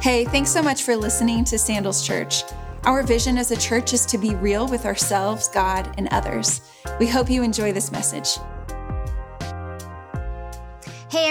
Hey, thanks so much for listening to Sandals Church. Our vision as a church is to be real with ourselves, God, and others. We hope you enjoy this message.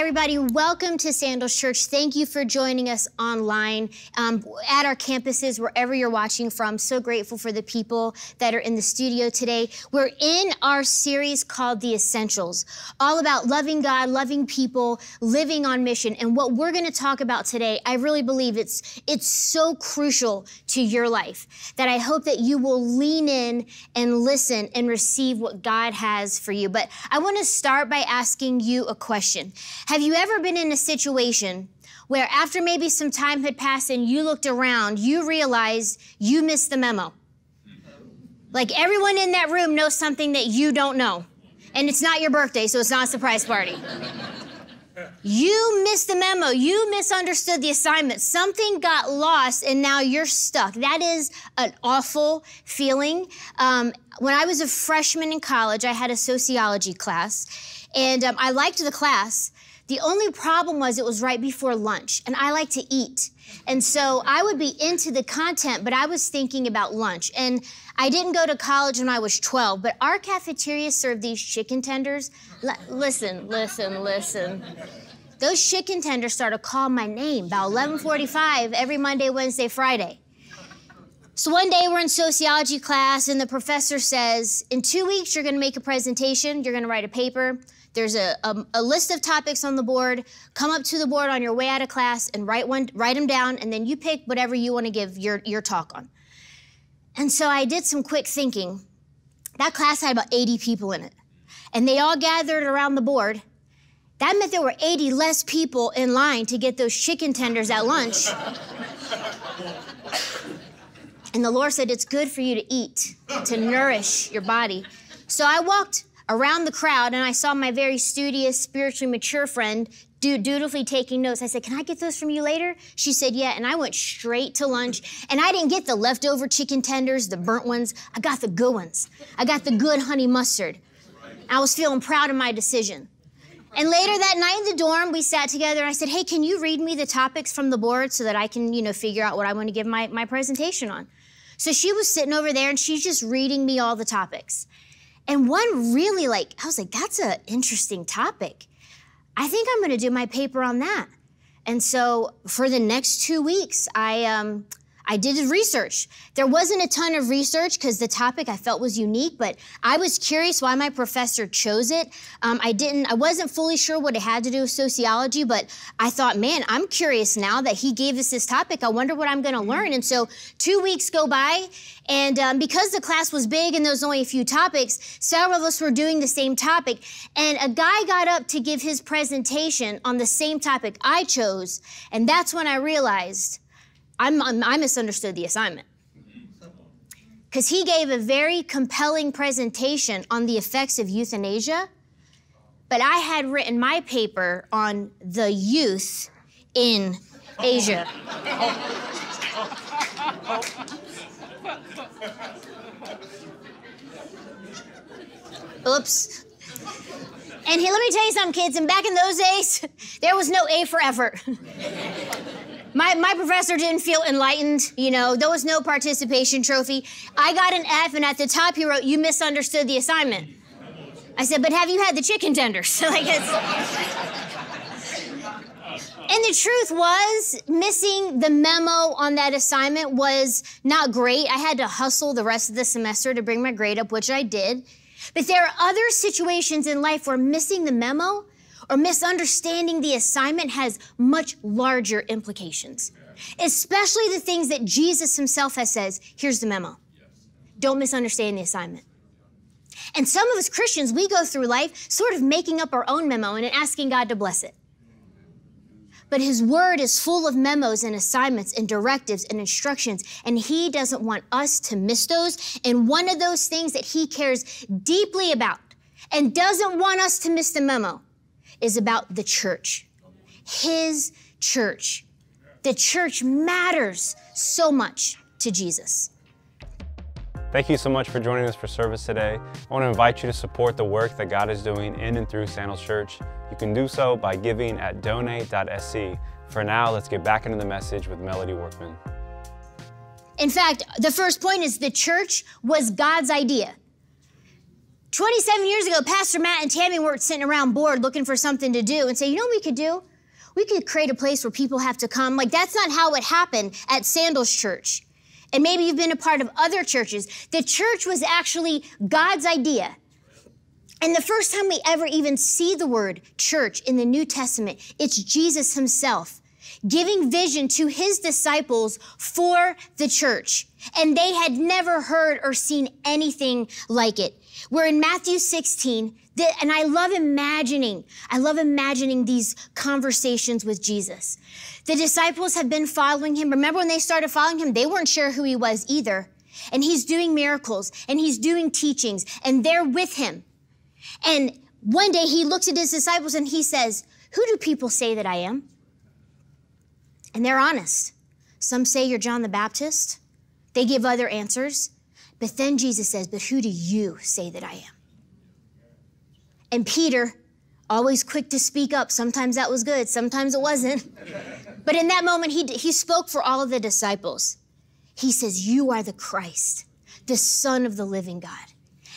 Everybody, welcome to Sandals Church. Thank you for joining us online um, at our campuses, wherever you're watching from. So grateful for the people that are in the studio today. We're in our series called The Essentials, all about loving God, loving people, living on mission. And what we're going to talk about today, I really believe it's, it's so crucial to your life that I hope that you will lean in and listen and receive what God has for you. But I want to start by asking you a question. Have you ever been in a situation where after maybe some time had passed and you looked around, you realized you missed the memo? Like everyone in that room knows something that you don't know. And it's not your birthday, so it's not a surprise party. You missed the memo. You misunderstood the assignment. Something got lost and now you're stuck. That is an awful feeling. Um, when I was a freshman in college, I had a sociology class and um, I liked the class. The only problem was it was right before lunch, and I like to eat. And so I would be into the content, but I was thinking about lunch. And I didn't go to college when I was 12, but our cafeteria served these chicken tenders. L- listen, listen, listen. Those chicken tenders started calling my name about 11:45 every Monday, Wednesday, Friday. So one day we're in sociology class, and the professor says, "In two weeks, you're going to make a presentation. You're going to write a paper." There's a, a, a, list of topics on the board. Come up to the board on your way out of class and write one, write them down, and then you pick whatever you want to give your, your talk on. And so I did some quick thinking. That class had about 80 people in it, and they all gathered around the board. That meant there were 80 less people in line to get those chicken tenders at lunch. and the Lord said, It's good for you to eat, to nourish your body. So I walked around the crowd and I saw my very studious, spiritually mature friend dutifully taking notes. I said, Can I get those from you later? She said, Yeah. And I went straight to lunch. And I didn't get the leftover chicken tenders, the burnt ones. I got the good ones. I got the good honey mustard. I was feeling proud of my decision. And later that night in the dorm, we sat together and I said, Hey, can you read me the topics from the board so that I can, you know, figure out what I want to give my, my presentation on? So she was sitting over there and she's just reading me all the topics. And one really like, I was like, that's an interesting topic. I think I'm to do my paper on that. And so for the next two weeks, I, um, I did research. There wasn't a ton of research because the topic I felt was unique, but I was curious why my professor chose it. Um, I didn't, I wasn't fully sure what it had to do with sociology, but I thought, man, I'm curious now that he gave us this topic. I wonder what I'm going to learn. And so two weeks go by, and um, because the class was big and there was only a few topics, several of us were doing the same topic. And a guy got up to give his presentation on the same topic I chose, and that's when I realized I'm, i misunderstood the assignment. Because he gave a very compelling presentation on the effects of euthanasia, but I had written my paper on the youth in Asia. Oops. And here, let me tell you something, kids. And back in those days, there was no A for effort. My, my professor didn't feel enlightened, you know, there was no participation trophy. I got an F, and at the top he wrote, You misunderstood the assignment. I said, But have you had the chicken tenders? like. And the truth was, missing the memo on that assignment was not great. I had to hustle the rest of the semester to bring my grade up, which I did. But there are other situations in life where missing the memo or misunderstanding the assignment has much larger implications. Especially the things that Jesus himself has says, here's the memo. Don't misunderstand the assignment. And some of us Christians, we go through life sort of making up our own memo and asking God to bless it. But His Word is full of memos and assignments and directives and instructions, and He doesn't want us to miss those. And one of those things that He cares deeply about and doesn't want us to miss the memo is about the church, His church. The church matters so much to Jesus. Thank you so much for joining us for service today. I want to invite you to support the work that God is doing in and through Sandals Church. You can do so by giving at donate.sc For now, let's get back into the message with Melody Workman. In fact, the first point is the church was God's idea. 27 years ago, Pastor Matt and Tammy weren't sitting around bored looking for something to do and say, you know what we could do? We could create a place where people have to come. Like, that's not how it happened at Sandals Church. And maybe you've been a part of other churches. The church was actually God's idea. And the first time we ever even see the word church in the New Testament, it's Jesus himself giving vision to his disciples for the church. And they had never heard or seen anything like it. We're in Matthew 16, and I love imagining, I love imagining these conversations with Jesus. The disciples have been following him. Remember when they started following him, they weren't sure who he was either. And he's doing miracles and he's doing teachings and they're with him. And one day he looks at his disciples and he says, Who do people say that I am? And they're honest. Some say you're John the Baptist. They give other answers. But then Jesus says, But who do you say that I am? And Peter, always quick to speak up. Sometimes that was good, sometimes it wasn't. But in that moment, he, he spoke for all of the disciples. He says, You are the Christ, the Son of the living God.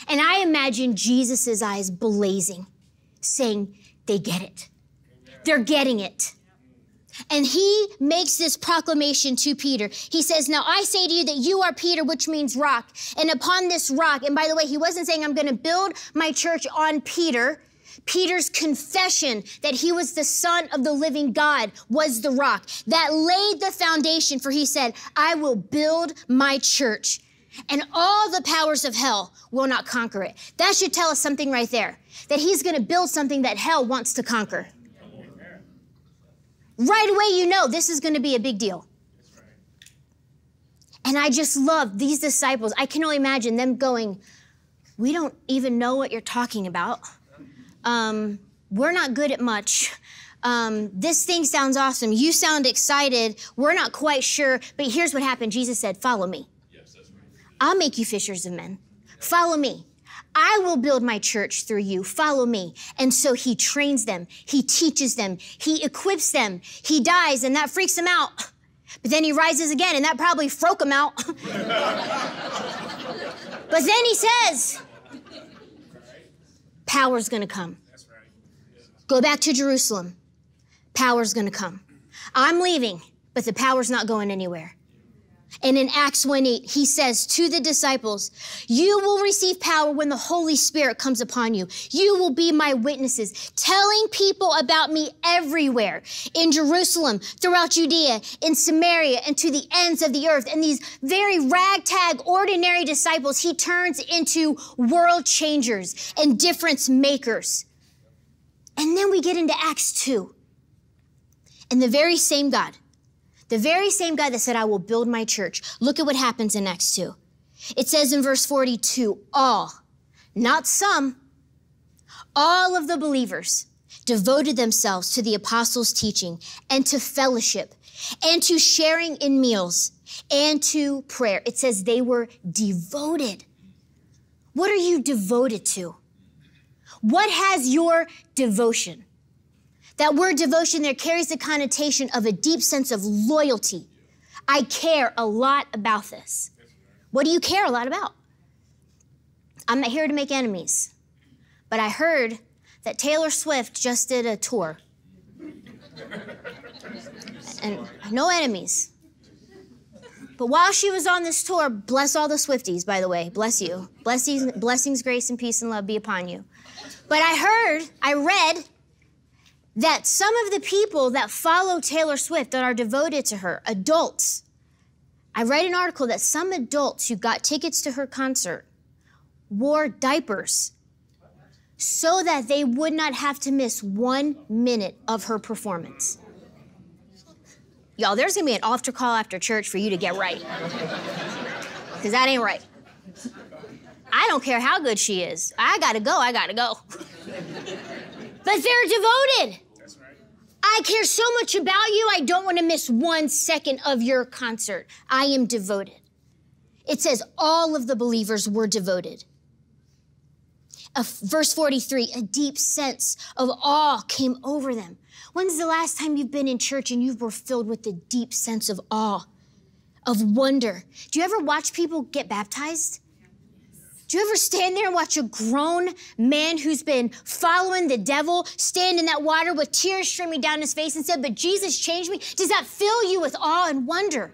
And I imagine Jesus' eyes blazing, saying, They get it. They're getting it. And he makes this proclamation to Peter. He says, Now I say to you that you are Peter, which means rock. And upon this rock, and by the way, he wasn't saying, I'm going to build my church on Peter. Peter's confession that he was the son of the living God was the rock that laid the foundation for he said, I will build my church and all the powers of hell will not conquer it. That should tell us something right there that he's going to build something that hell wants to conquer. Right away, you know this is going to be a big deal. And I just love these disciples. I can only imagine them going, We don't even know what you're talking about. Um, we're not good at much. Um, this thing sounds awesome. You sound excited. We're not quite sure. But here's what happened Jesus said, Follow me. Yes, right. I'll make you fishers of men. Follow me. I will build my church through you. Follow me. And so he trains them. He teaches them. He equips them. He dies and that freaks them out. But then he rises again and that probably broke him out. but then he says, power's going to come. Go back to Jerusalem. Power's going to come. I'm leaving, but the power's not going anywhere. And in Acts 1 8, he says to the disciples, You will receive power when the Holy Spirit comes upon you. You will be my witnesses, telling people about me everywhere in Jerusalem, throughout Judea, in Samaria, and to the ends of the earth. And these very ragtag, ordinary disciples, he turns into world changers and difference makers. And then we get into Acts 2. And the very same God, the very same guy that said, I will build my church. Look at what happens in Acts 2. It says in verse 42, all, not some, all of the believers devoted themselves to the apostles' teaching and to fellowship and to sharing in meals and to prayer. It says they were devoted. What are you devoted to? What has your devotion? That word devotion there carries the connotation of a deep sense of loyalty. I care a lot about this. What do you care a lot about? I'm not here to make enemies, but I heard that Taylor Swift just did a tour. And no enemies. But while she was on this tour, bless all the Swifties, by the way, bless you. Blessings, blessings, grace, and peace and love be upon you. But I heard, I read that some of the people that follow Taylor Swift that are devoted to her, adults, I read an article that some adults who got tickets to her concert wore diapers so that they would not have to miss one minute of her performance. Y'all, there's gonna be an altar call after church for you to get right. Because that ain't right. I don't care how good she is. I gotta go, I gotta go. But they're devoted. I care so much about you, I don't want to miss one second of your concert. I am devoted. It says all of the believers were devoted. A, verse 43 a deep sense of awe came over them. When's the last time you've been in church and you were filled with a deep sense of awe, of wonder? Do you ever watch people get baptized? Do you ever stand there and watch a grown man who's been following the devil stand in that water with tears streaming down his face and said, But Jesus changed me? Does that fill you with awe and wonder?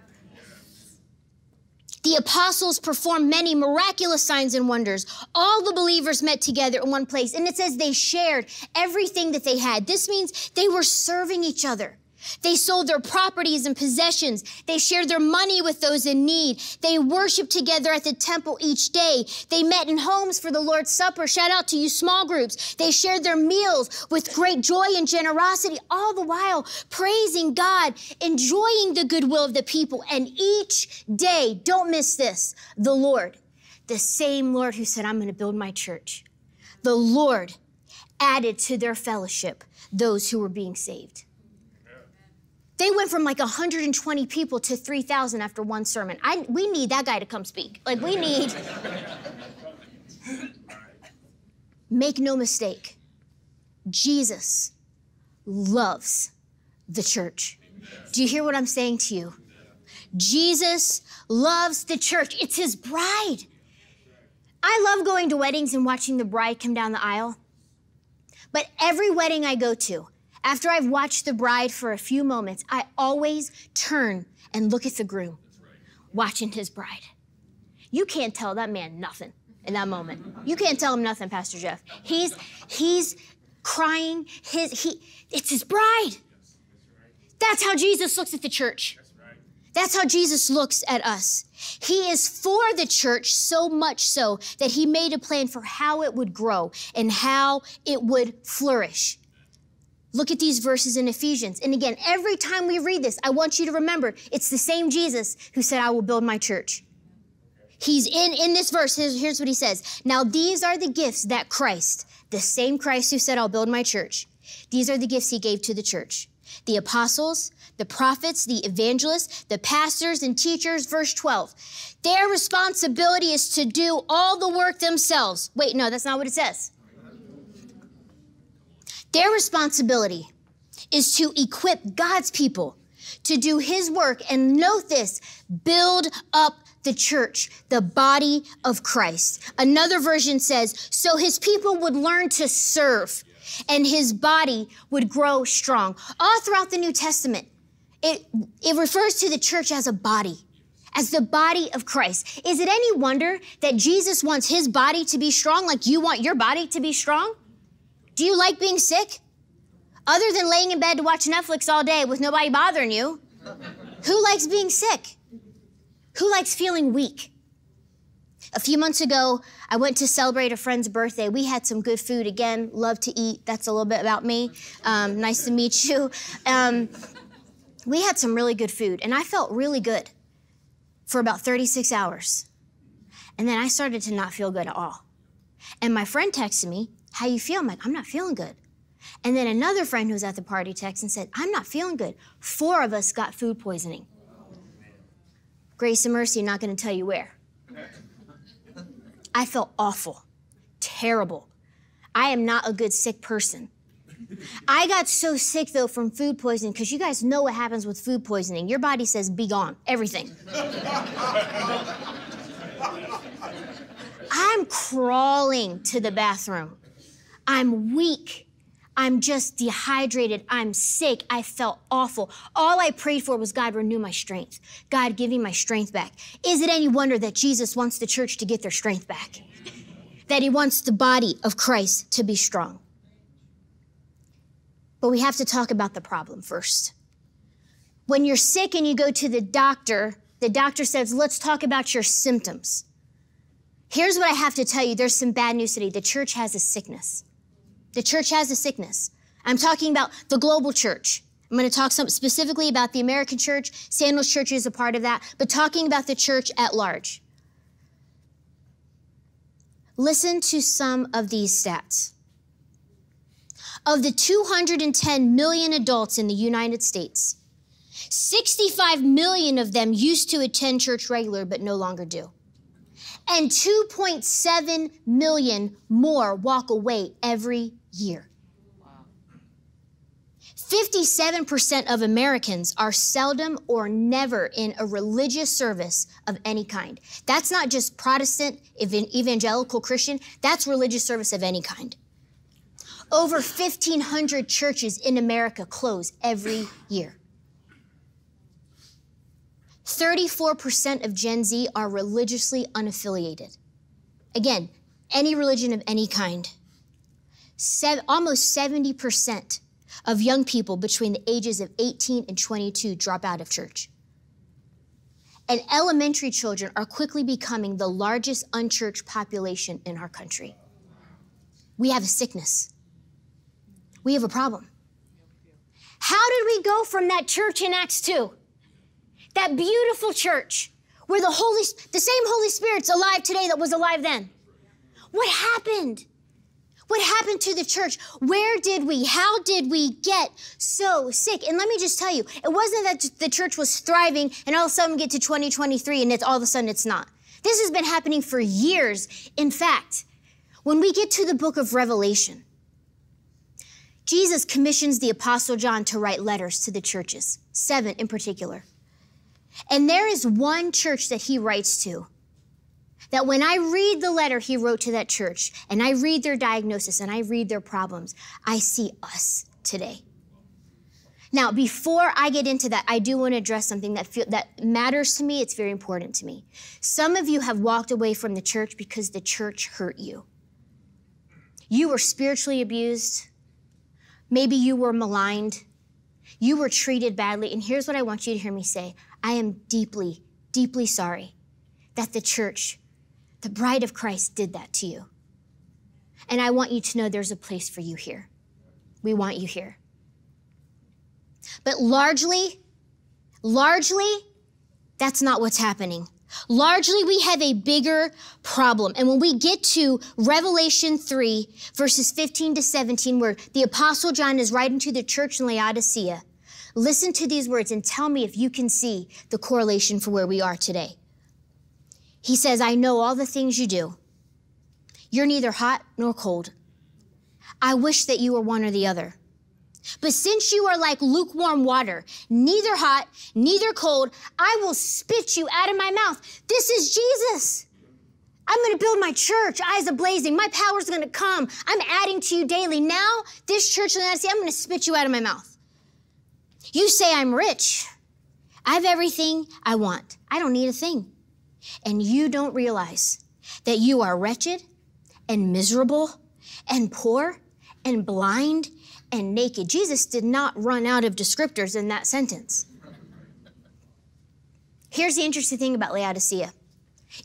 The apostles performed many miraculous signs and wonders. All the believers met together in one place, and it says they shared everything that they had. This means they were serving each other. They sold their properties and possessions. They shared their money with those in need. They worshiped together at the temple each day. They met in homes for the Lord's Supper. Shout out to you small groups. They shared their meals with great joy and generosity, all the while praising God, enjoying the goodwill of the people. And each day, don't miss this, the Lord, the same Lord who said, I'm going to build my church, the Lord added to their fellowship those who were being saved. They went from like 120 people to 3,000 after one sermon. I, we need that guy to come speak. Like, we need. Make no mistake, Jesus loves the church. Do you hear what I'm saying to you? Jesus loves the church, it's his bride. I love going to weddings and watching the bride come down the aisle. But every wedding I go to, after I've watched the bride for a few moments, I always turn and look at the groom, watching his bride. You can't tell that man nothing in that moment. You can't tell him nothing, Pastor Jeff. He's he's crying. His he it's his bride. That's how Jesus looks at the church. That's how Jesus looks at us. He is for the church so much so that he made a plan for how it would grow and how it would flourish. Look at these verses in Ephesians. And again, every time we read this, I want you to remember it's the same Jesus who said, I will build my church. He's in, in this verse. Here's, here's what he says. Now, these are the gifts that Christ, the same Christ who said, I'll build my church, these are the gifts he gave to the church the apostles, the prophets, the evangelists, the pastors, and teachers. Verse 12. Their responsibility is to do all the work themselves. Wait, no, that's not what it says. Their responsibility is to equip God's people to do his work. And note this build up the church, the body of Christ. Another version says, so his people would learn to serve and his body would grow strong. All throughout the New Testament, it, it refers to the church as a body, as the body of Christ. Is it any wonder that Jesus wants his body to be strong like you want your body to be strong? Do you like being sick? Other than laying in bed to watch Netflix all day with nobody bothering you, who likes being sick? Who likes feeling weak? A few months ago, I went to celebrate a friend's birthday. We had some good food. Again, love to eat. That's a little bit about me. Um, nice to meet you. Um, we had some really good food, and I felt really good for about 36 hours. And then I started to not feel good at all. And my friend texted me how you feel? I'm like, I'm not feeling good. And then another friend who was at the party texted and said, I'm not feeling good. Four of us got food poisoning. Grace and mercy, not going to tell you where. I felt awful, terrible. I am not a good sick person. I got so sick though from food poisoning because you guys know what happens with food poisoning. Your body says, be gone, everything. I'm crawling to the bathroom. I'm weak. I'm just dehydrated. I'm sick. I felt awful. All I prayed for was God renew my strength. God give me my strength back. Is it any wonder that Jesus wants the church to get their strength back? that he wants the body of Christ to be strong. But we have to talk about the problem first. When you're sick and you go to the doctor, the doctor says, let's talk about your symptoms. Here's what I have to tell you. There's some bad news today. The church has a sickness. The church has a sickness. I'm talking about the global church. I'm going to talk some, specifically about the American church. Sandals Church is a part of that, but talking about the church at large. Listen to some of these stats. Of the 210 million adults in the United States, 65 million of them used to attend church regular but no longer do and 2.7 million more walk away every year. 57% of Americans are seldom or never in a religious service of any kind. That's not just Protestant, evangelical Christian, that's religious service of any kind. Over 1,500 churches in America close every year. 34% of Gen Z are religiously unaffiliated. Again, any religion of any kind. Se- almost 70% of young people between the ages of 18 and 22 drop out of church. And elementary children are quickly becoming the largest unchurched population in our country. We have a sickness. We have a problem. How did we go from that church in Acts 2? That beautiful church where the Holy, the same Holy Spirit's alive today that was alive then. What happened? What happened to the church? Where did we, how did we get so sick? And let me just tell you, it wasn't that the church was thriving and all of a sudden get to 2023 and it's all of a sudden it's not. This has been happening for years. In fact, when we get to the book of Revelation, Jesus commissions the Apostle John to write letters to the churches, seven in particular. And there is one church that he writes to that when I read the letter he wrote to that church and I read their diagnosis and I read their problems, I see us today. Now, before I get into that, I do want to address something that feel, that matters to me. It's very important to me. Some of you have walked away from the church because the church hurt you. You were spiritually abused. Maybe you were maligned. You were treated badly. And here's what I want you to hear me say I am deeply, deeply sorry that the church the bride of Christ did that to you. And I want you to know there's a place for you here. We want you here. But largely, largely, that's not what's happening. Largely, we have a bigger problem. And when we get to Revelation 3, verses 15 to 17, where the Apostle John is writing to the church in Laodicea, listen to these words and tell me if you can see the correlation for where we are today. He says, I know all the things you do. You're neither hot nor cold. I wish that you were one or the other. But since you are like lukewarm water, neither hot, neither cold, I will spit you out of my mouth. This is Jesus. I'm going to build my church, eyes are blazing. My power's going to come. I'm adding to you daily. Now, this church, I'm going to spit you out of my mouth. You say I'm rich. I have everything I want. I don't need a thing and you don't realize that you are wretched and miserable and poor and blind and naked. Jesus did not run out of descriptors in that sentence. Here's the interesting thing about Laodicea.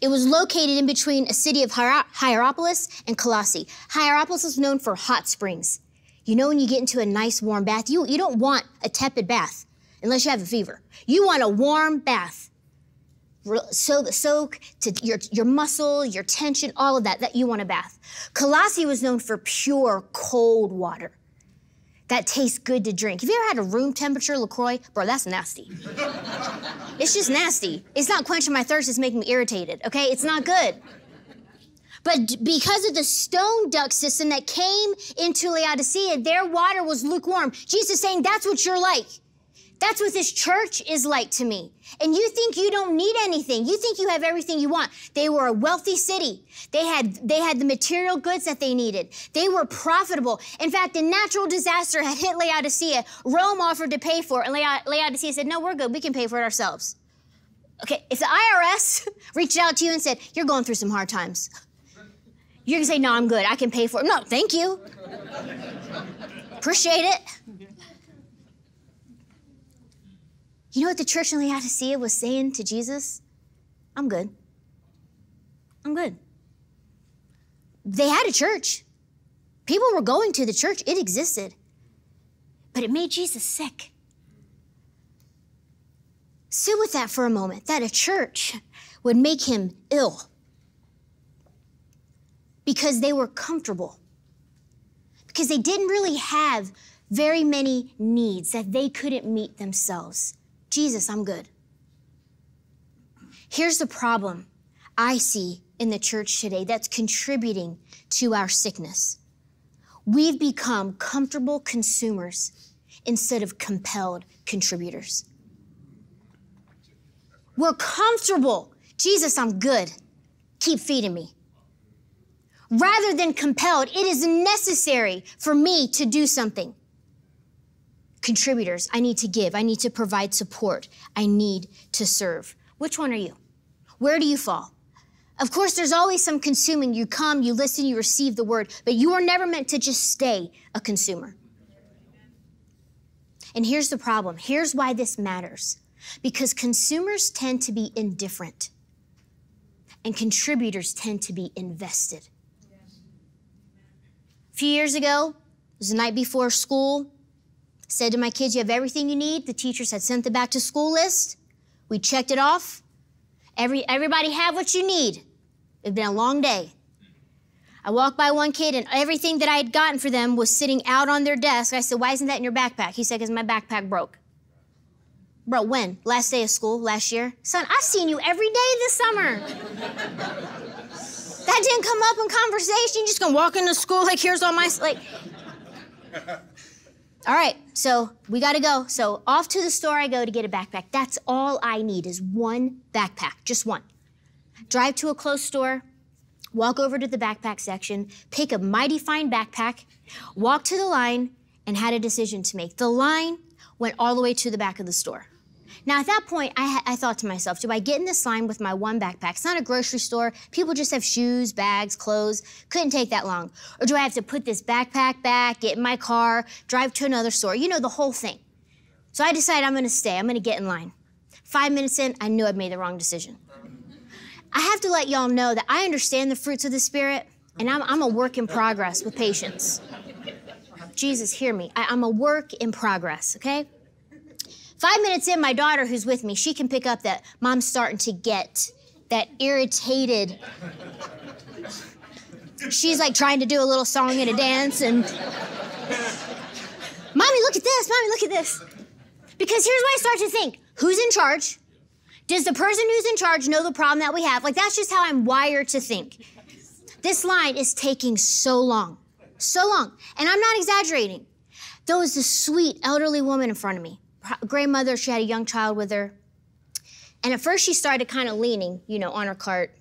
It was located in between a city of Hierapolis and Colossae. Hierapolis is known for hot springs. You know when you get into a nice warm bath, you, you don't want a tepid bath unless you have a fever. You want a warm bath soak, soak to your, your muscle, your tension, all of that, that you want a bath. Colossae was known for pure cold water that tastes good to drink. Have you ever had a room temperature LaCroix? Bro, that's nasty. it's just nasty. It's not quenching my thirst, it's making me irritated, okay? It's not good. But because of the stone duct system that came into Laodicea, their water was lukewarm. Jesus saying, that's what you're like. That's what this church is like to me. And you think you don't need anything. You think you have everything you want. They were a wealthy city. They had, they had the material goods that they needed. They were profitable. In fact, a natural disaster had hit Laodicea. Rome offered to pay for it, and Laodicea said, no, we're good. We can pay for it ourselves. Okay, if the IRS reached out to you and said, you're going through some hard times, you're gonna say, no, I'm good. I can pay for it. No, thank you. Appreciate it. You know what the church in Laodicea was saying to Jesus? I'm good. I'm good. They had a church. People were going to the church, it existed. But it made Jesus sick. Sit with that for a moment that a church would make him ill because they were comfortable, because they didn't really have very many needs that they couldn't meet themselves. Jesus, I'm good. Here's the problem I see in the church today that's contributing to our sickness. We've become comfortable consumers instead of compelled contributors. We're comfortable. Jesus, I'm good. Keep feeding me. Rather than compelled, it is necessary for me to do something. Contributors, I need to give. I need to provide support. I need to serve. Which one are you? Where do you fall? Of course, there's always some consuming. You come, you listen, you receive the word, but you are never meant to just stay a consumer. And here's the problem. Here's why this matters. Because consumers tend to be indifferent, and contributors tend to be invested. A few years ago, it was the night before school. Said to my kids, You have everything you need. The teachers had sent the back to school list. We checked it off. Every, everybody have what you need. It's been a long day. I walked by one kid and everything that I had gotten for them was sitting out on their desk. I said, Why isn't that in your backpack? He said, Because my backpack broke. Bro, when? Last day of school, last year? Son, I've seen you every day this summer. that didn't come up in conversation. You just gonna walk into school like, here's all my, like. All right, so we gotta go. So off to the store I go to get a backpack. That's all I need is one backpack, just one. Drive to a close store, walk over to the backpack section, pick a mighty fine backpack, walk to the line, and had a decision to make. The line went all the way to the back of the store. Now, at that point, I, I, thought to myself, do I get in this line with my one backpack? It's not a grocery store. People just have shoes, bags, clothes. Couldn't take that long. Or do I have to put this backpack back, get in my car, drive to another store? You know, the whole thing. So I decided I'm gonna stay. I'm gonna get in line. Five minutes in, I knew I'd made the wrong decision. I have to let y'all know that I understand the fruits of the Spirit, and I'm, I'm a work in progress with patience. Jesus, hear me. I, I'm a work in progress, okay? Five minutes in, my daughter, who's with me, she can pick up that mom's starting to get that irritated. She's like trying to do a little song and a dance, and mommy, look at this, mommy, look at this. Because here's why I start to think who's in charge? Does the person who's in charge know the problem that we have? Like, that's just how I'm wired to think. This line is taking so long, so long. And I'm not exaggerating. There was this sweet elderly woman in front of me grandmother, she had a young child with her. And at first she started kind of leaning, you know, on her cart.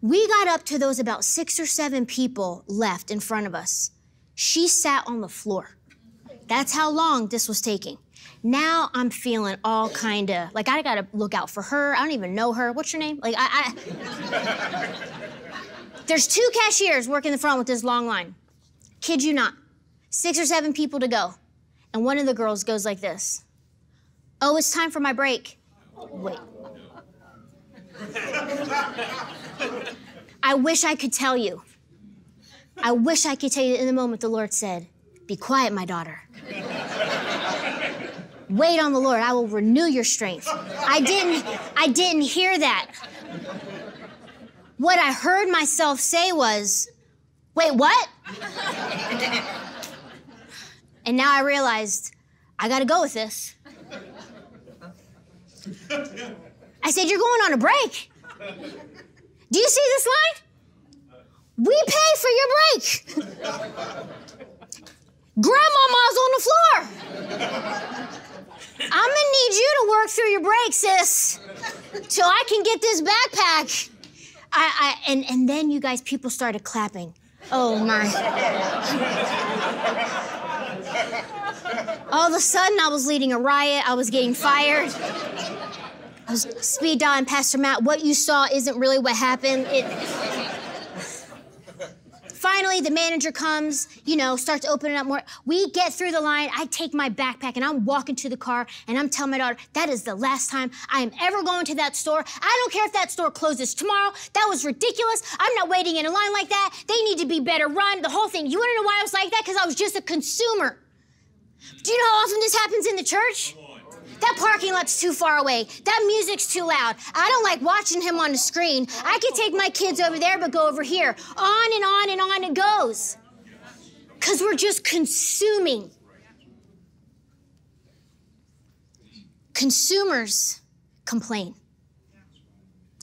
We got up to those about six or seven people left in front of us. She sat on the floor. That's how long this was taking. Now I'm feeling all kind of like I gotta look out for her. I don't even know her. What's your name? Like I, I... There's two cashiers working the front with this long line. Kid you not. Six or seven people to go. And one of the girls goes like this. Oh, it's time for my break. Wait. I wish I could tell you. I wish I could tell you in the moment the Lord said, Be quiet, my daughter. Wait on the Lord. I will renew your strength. I didn't I didn't hear that. What I heard myself say was, Wait, what? and now I realized I got to go with this. I said, You're going on a break. Do you see this line? We pay for your break. Grandmama's on the floor. I'm gonna need you to work through your break, sis, till I can get this backpack. I, I and and then you guys, people started clapping. Oh my. All of a sudden, I was leading a riot. I was getting fired. I was speed dialing Pastor Matt. What you saw isn't really what happened. It. Finally, the manager comes, you know, starts opening up more. We get through the line. I take my backpack and I'm walking to the car and I'm telling my daughter, that is the last time I am ever going to that store. I don't care if that store closes tomorrow. That was ridiculous. I'm not waiting in a line like that. They need to be better run. The whole thing. You want to know why I was like that? Because I was just a consumer. Do you know how often this happens in the church? That parking lot's too far away. That music's too loud. I don't like watching him on the screen. I could take my kids over there, but go over here. On and on and on it goes. Because we're just consuming. Consumers complain,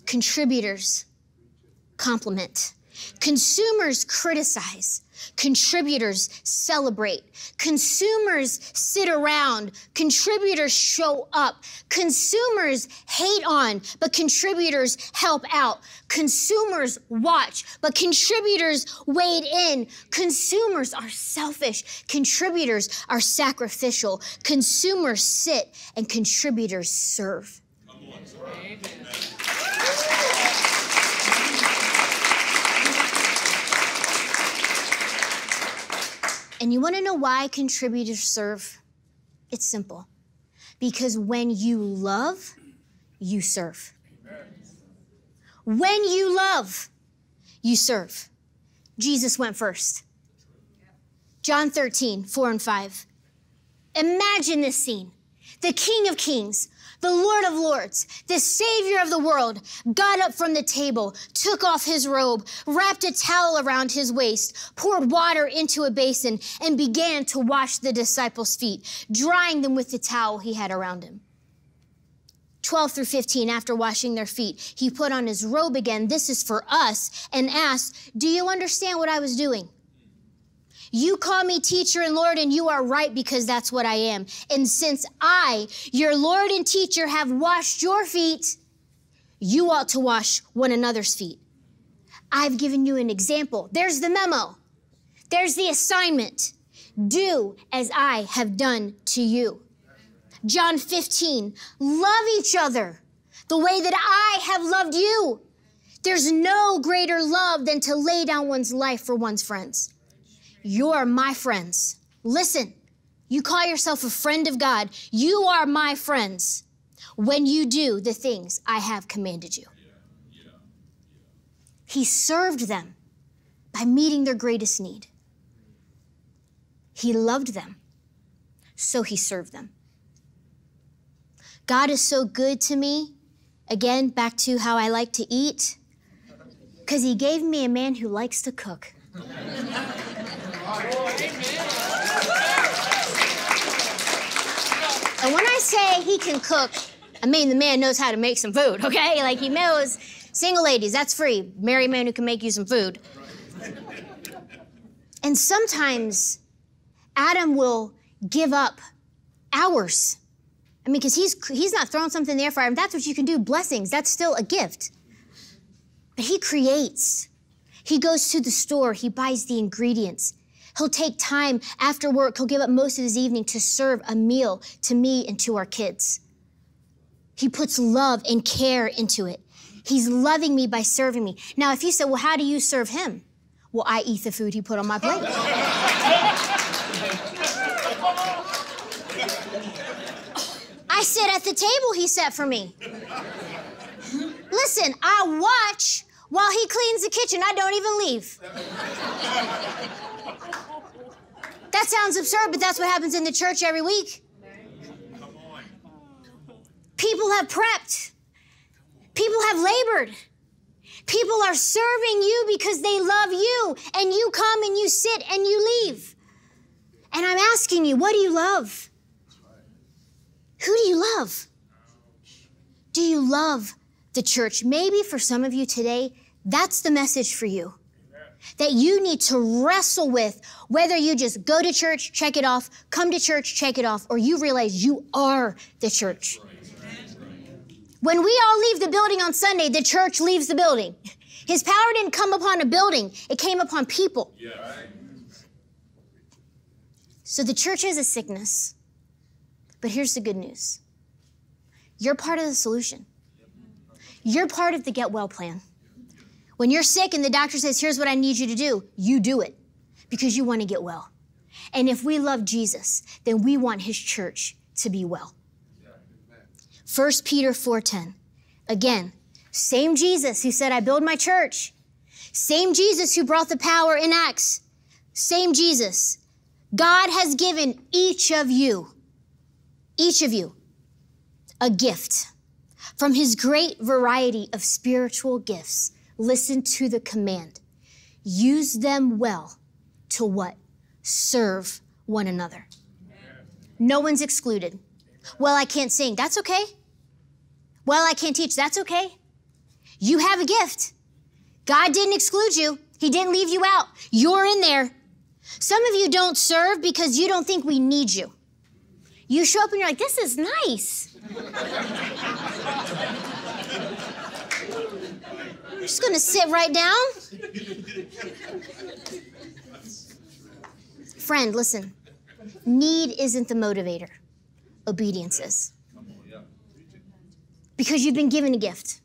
contributors compliment. Consumers criticize. Contributors celebrate. Consumers sit around. Contributors show up. Consumers hate on, but contributors help out. Consumers watch, but contributors wade in. Consumers are selfish. Contributors are sacrificial. Consumers sit and contributors serve. And you want to know why contributors serve? It's simple. Because when you love, you serve. When you love, you serve. Jesus went first. John 13, 4 and 5. Imagine this scene. The King of Kings, the Lord of Lords, the Savior of the world, got up from the table, took off his robe, wrapped a towel around his waist, poured water into a basin, and began to wash the disciples' feet, drying them with the towel he had around him. 12 through 15, after washing their feet, he put on his robe again. This is for us, and asked, Do you understand what I was doing? You call me teacher and Lord, and you are right because that's what I am. And since I, your Lord and teacher, have washed your feet, you ought to wash one another's feet. I've given you an example. There's the memo. There's the assignment. Do as I have done to you. John 15, love each other the way that I have loved you. There's no greater love than to lay down one's life for one's friends. You're my friends. Listen, you call yourself a friend of God. You are my friends when you do the things I have commanded you. He served them by meeting their greatest need. He loved them, so he served them. God is so good to me. Again, back to how I like to eat, because he gave me a man who likes to cook. And when I say he can cook, I mean the man knows how to make some food, okay? Like he knows, single ladies, that's free. Marry a man who can make you some food. And sometimes Adam will give up hours. I mean, because he's he's not throwing something there for him. That's what you can do. Blessings. That's still a gift. But he creates. He goes to the store. He buys the ingredients. He'll take time after work, he'll give up most of his evening to serve a meal to me and to our kids. He puts love and care into it. He's loving me by serving me. Now, if you say, well, how do you serve him? Well, I eat the food he put on my plate. I sit at the table he set for me. Listen, I watch while he cleans the kitchen. I don't even leave. That sounds absurd, but that's what happens in the church every week. People have prepped. People have labored. People are serving you because they love you, and you come and you sit and you leave. And I'm asking you, what do you love? Who do you love? Do you love the church? Maybe for some of you today, that's the message for you that you need to wrestle with whether you just go to church, check it off, come to church, check it off, or you realize you are the church. When we all leave the building on Sunday, the church leaves the building. His power didn't come upon a building, it came upon people. So the church is a sickness. But here's the good news you're part of the solution, you're part of the get well plan. When you're sick and the doctor says, here's what I need you to do, you do it because you want to get well. And if we love Jesus, then we want his church to be well. 1 Peter 4:10. Again, same Jesus who said, I build my church. Same Jesus who brought the power in Acts. Same Jesus. God has given each of you, each of you, a gift from his great variety of spiritual gifts listen to the command. Use them well to what? Serve one another. No one's excluded. Well, I can't sing. That's okay. Well, I can't teach. That's okay. You have a gift. God didn't exclude you. He didn't leave you out. You're in there. Some of you don't serve because you don't think we need you. You show up and you're like, this is nice. Just gonna sit right down. Friend, listen. Need isn't the motivator, obedience is. Because you've been given a gift.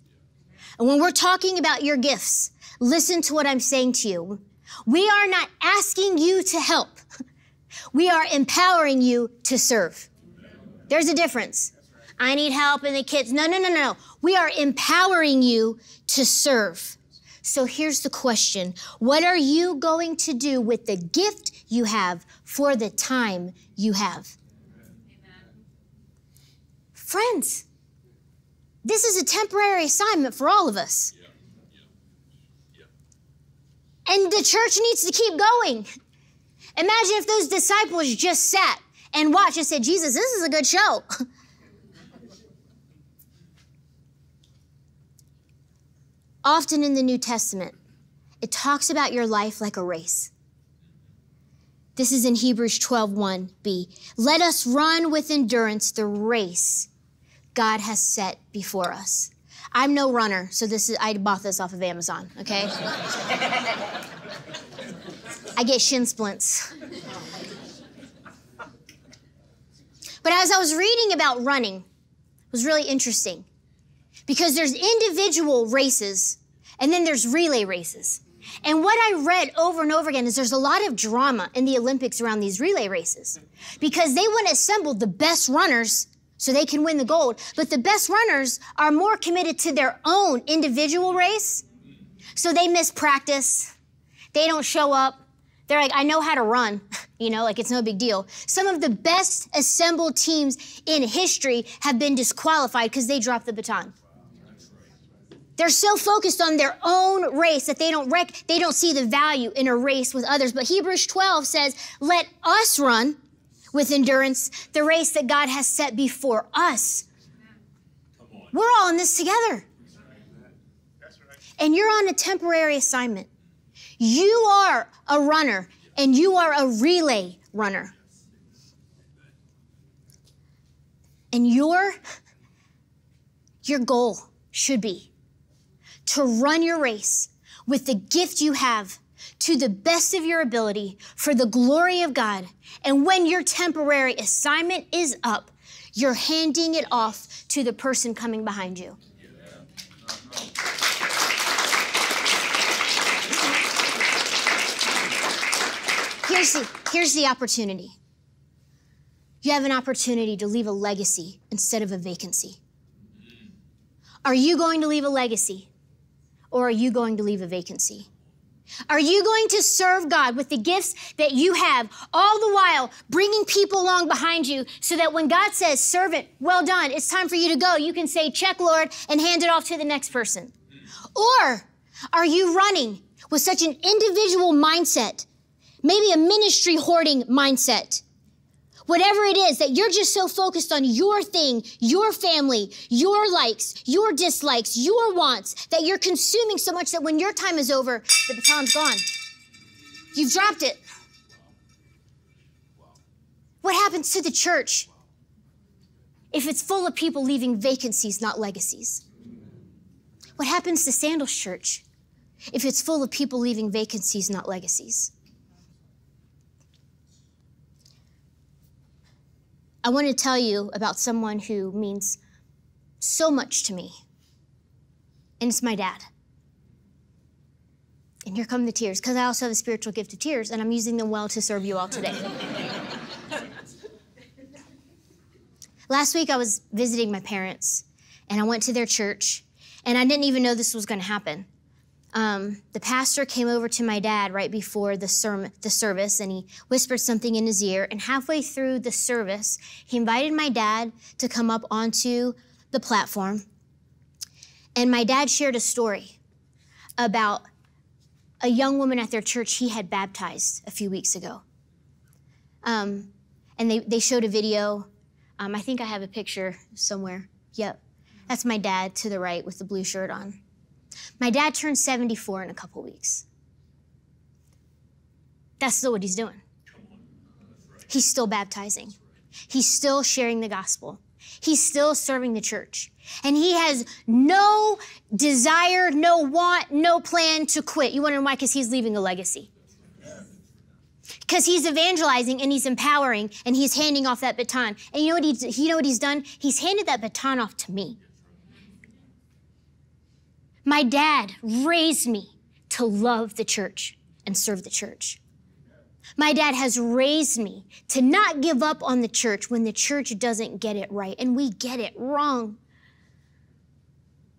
And when we're talking about your gifts, listen to what I'm saying to you. We are not asking you to help. We are empowering you to serve. There's a difference. I need help and the kids. No, no, no, no. We are empowering you to serve. So here's the question. What are you going to do with the gift you have for the time you have? Friends, this is a temporary assignment for all of us. And the church needs to keep going. Imagine if those disciples just sat and watched and said, Jesus, this is a good show. Often in the New Testament, it talks about your life like a race. This is in Hebrews 12:1b. Let us run with endurance the race God has set before us. I'm no runner, so this is I bought this off of Amazon, okay? I get shin splints. But as I was reading about running, it was really interesting because there's individual races and then there's relay races. And what I read over and over again is there's a lot of drama in the Olympics around these relay races because they want to assemble the best runners so they can win the gold. But the best runners are more committed to their own individual race. So they miss practice. They don't show up. They're like, I know how to run, you know, like it's no big deal. Some of the best assembled teams in history have been disqualified because they dropped the baton. They're so focused on their own race that they don't rec- they don't see the value in a race with others. But Hebrews 12 says, "Let us run with endurance the race that God has set before us. We're all in this together. And you're on a temporary assignment. You are a runner and you are a relay runner. And your your goal should be to run your race with the gift you have to the best of your ability for the glory of God. And when your temporary assignment is up, you're handing it off to the person coming behind you. Here's the, here's the opportunity. You have an opportunity to leave a legacy instead of a vacancy. Are you going to leave a legacy or are you going to leave a vacancy? Are you going to serve God with the gifts that you have, all the while bringing people along behind you so that when God says, Servant, well done, it's time for you to go, you can say, Check, Lord, and hand it off to the next person? Or are you running with such an individual mindset, maybe a ministry hoarding mindset? Whatever it is that you're just so focused on your thing, your family, your likes, your dislikes, your wants, that you're consuming so much that when your time is over, the baton's gone. You've dropped it. What happens to the church if it's full of people leaving vacancies, not legacies? What happens to Sandals Church if it's full of people leaving vacancies, not legacies? I want to tell you about someone who means so much to me, and it's my dad. And here come the tears, because I also have a spiritual gift of tears, and I'm using them well to serve you all today. Last week, I was visiting my parents, and I went to their church, and I didn't even know this was going to happen um, the pastor came over to my dad right before the, sermon, the service and he whispered something in his ear. And halfway through the service, he invited my dad to come up onto the platform. And my dad shared a story about a young woman at their church he had baptized a few weeks ago. Um, and they, they showed a video. Um, I think I have a picture somewhere. Yep. That's my dad to the right with the blue shirt on. My dad turns 74 in a couple weeks. That's still what he's doing. He's still baptizing. He's still sharing the gospel. He's still serving the church. And he has no desire, no want, no plan to quit. You wonder why? Because he's leaving a legacy. Because he's evangelizing and he's empowering and he's handing off that baton. And you know what you know what he's done? He's handed that baton off to me. My dad raised me to love the church and serve the church. My dad has raised me to not give up on the church when the church doesn't get it right, and we get it wrong.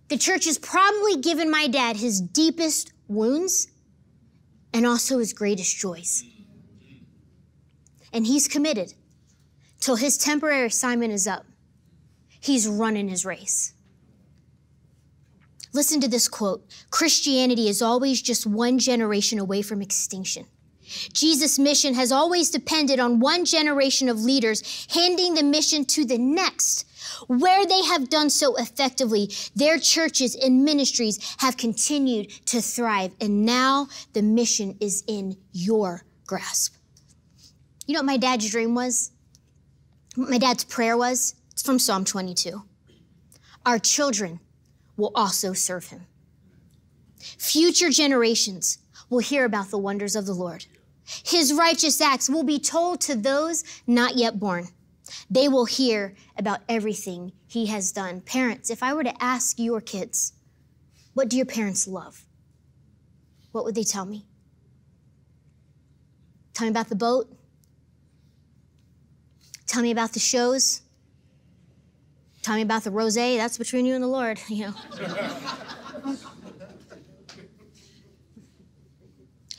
The church has probably given my dad his deepest wounds and also his greatest joys. And he's committed till his temporary assignment is up. He's running his race. Listen to this quote Christianity is always just one generation away from extinction. Jesus' mission has always depended on one generation of leaders handing the mission to the next. Where they have done so effectively, their churches and ministries have continued to thrive. And now the mission is in your grasp. You know what my dad's dream was? What my dad's prayer was? It's from Psalm 22. Our children will also serve him. Future generations will hear about the wonders of the Lord. His righteous acts will be told to those not yet born. They will hear about everything he has done. Parents, if I were to ask your kids, what do your parents love? What would they tell me? Tell me about the boat. Tell me about the shows. Tell me about the rose. That's between you and the Lord, you know.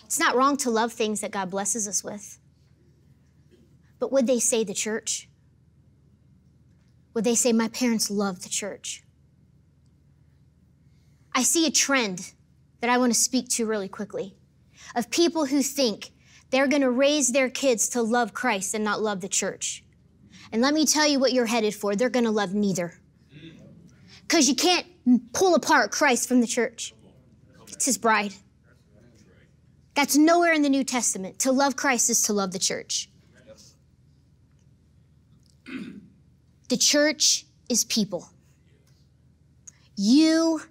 It's not wrong to love things that God blesses us with. But would they say the church? Would they say, My parents love the church? I see a trend that I want to speak to really quickly of people who think they're going to raise their kids to love Christ and not love the church. And let me tell you what you're headed for. They're going to love neither. Because you can't pull apart Christ from the church, it's his bride. That's nowhere in the New Testament. To love Christ is to love the church. The church is people. You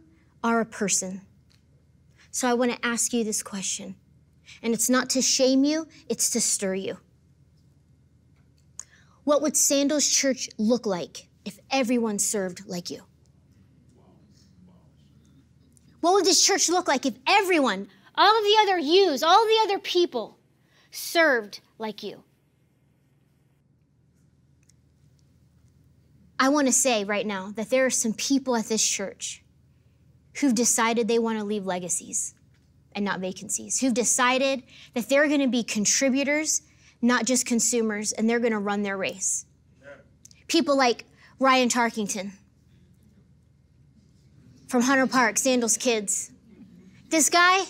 are a person. So I want to ask you this question. And it's not to shame you, it's to stir you. What would Sandals Church look like if everyone served like you? What would this church look like if everyone all of the other yous, all the other people served like you. I want to say right now that there are some people at this church who've decided they want to leave legacies and not vacancies, who've decided that they're going to be contributors, not just consumers, and they're going to run their race. People like Ryan Tarkington from Hunter Park, Sandals Kids. This guy,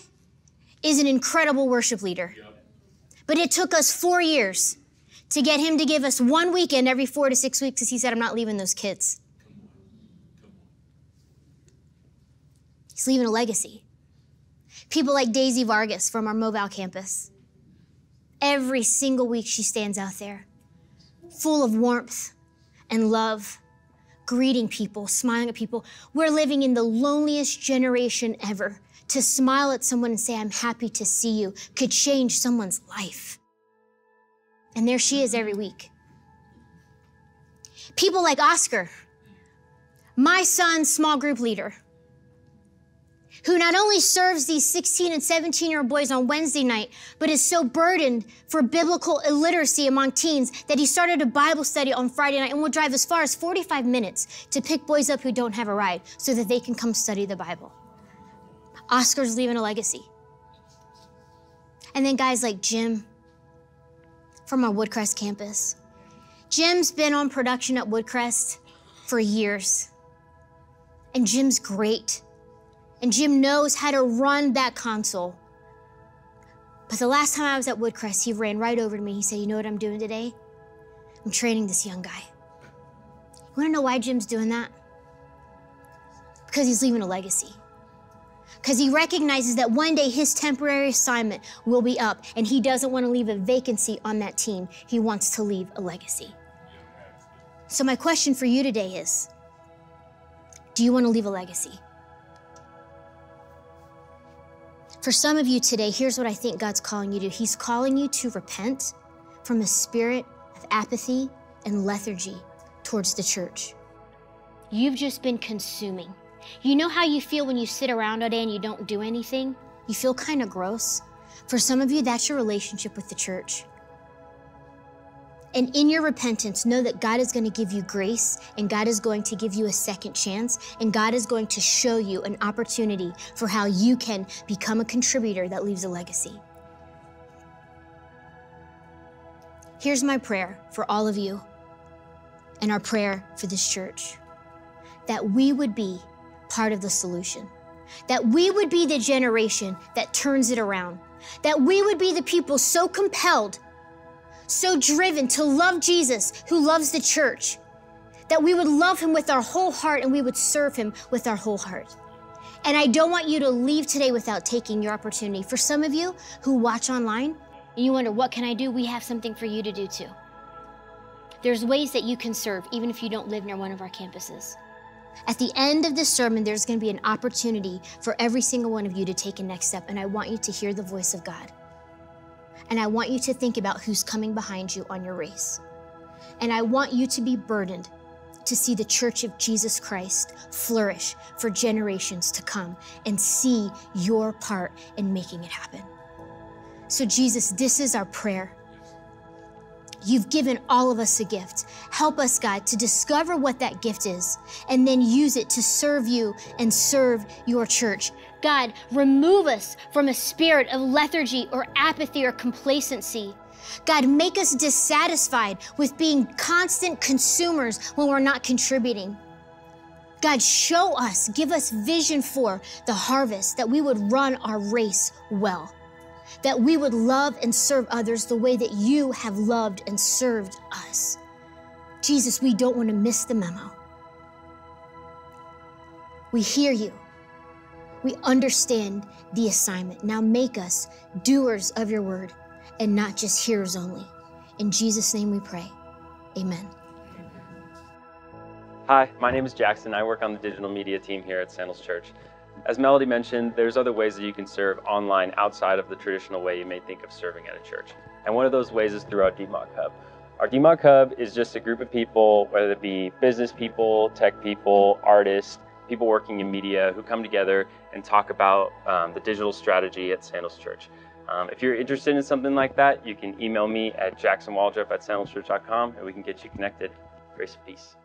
is an incredible worship leader. But it took us four years to get him to give us one weekend every four to six weeks because he said, I'm not leaving those kids. He's leaving a legacy. People like Daisy Vargas from our Mobile campus. Every single week she stands out there, full of warmth and love, greeting people, smiling at people. We're living in the loneliest generation ever to smile at someone and say, I'm happy to see you, could change someone's life. And there she is every week. People like Oscar, my son's small group leader, who not only serves these 16 and 17 year old boys on Wednesday night, but is so burdened for biblical illiteracy among teens that he started a Bible study on Friday night and will drive as far as 45 minutes to pick boys up who don't have a ride so that they can come study the Bible. Oscar's leaving a legacy. And then guys like Jim from our Woodcrest campus. Jim's been on production at Woodcrest for years. And Jim's great. And Jim knows how to run that console. But the last time I was at Woodcrest, he ran right over to me. He said, You know what I'm doing today? I'm training this young guy. You wanna know why Jim's doing that? Because he's leaving a legacy. because he recognizes that one day his temporary assignment will be up and he doesn't want to leave a vacancy on that team. He wants to leave a legacy. So, my question for you today is Do you want to leave a legacy? For some of you today, here's what I think God's calling you to He's calling you to repent from a spirit of apathy and lethargy towards the church. You've just been consuming. You know how you feel when you sit around all day and you don't do anything? You feel kind of gross. For some of you, that's your relationship with the church. And in your repentance, know that God is going to give you grace and God is going to give you a second chance and God is going to show you an opportunity for how you can become a contributor that leaves a legacy. Here's my prayer for all of you and our prayer for this church that we would be part of the solution. That we would be the generation that turns it around. That we would be the people so compelled, so driven to love Jesus who loves the church. That we would love him with our whole heart and we would serve him with our whole heart. And I don't want you to leave today without taking your opportunity. For some of you who watch online and you wonder, what can I do? We have something for you to do too. There's ways that you can serve even if you don't live near one of our campuses. At the end of this sermon, there's going to be an opportunity for every single one of you to take a next step, and I want you to hear the voice of God. And I want you to think about who's coming behind you on your race. And I want you to be burdened to see the church of Jesus Christ flourish for generations to come and see your part in making it happen. So, Jesus, this is our prayer. You've given all of us a gift. Help us, God, to discover what that gift is and then use it to serve you and serve your church. God, remove us from a spirit of lethargy or apathy or complacency. God, make us dissatisfied with being constant consumers when we're not contributing. God, show us, give us vision for the harvest that we would run our race well that we would love and serve others the way that you have loved and served us. Jesus, we don't want to miss the memo. We hear you. We understand the assignment. Now make us doers of your word and not just hearers only. In Jesus' name we pray. Amen. Hi, my name is Jackson. I work on the digital media team here at Sandals Church. As Melody mentioned, there's other ways that you can serve online outside of the traditional way you may think of serving at a church. And one of those ways is through our DMOC Hub. Our DMOC Hub is just a group of people, whether it be business people, tech people, artists, people working in media who come together and talk about um, the digital strategy at Sandals Church. Um, if you're interested in something like that, you can email me at jacksonwaldrop at sandalschurch.com and we can get you connected. Grace and peace.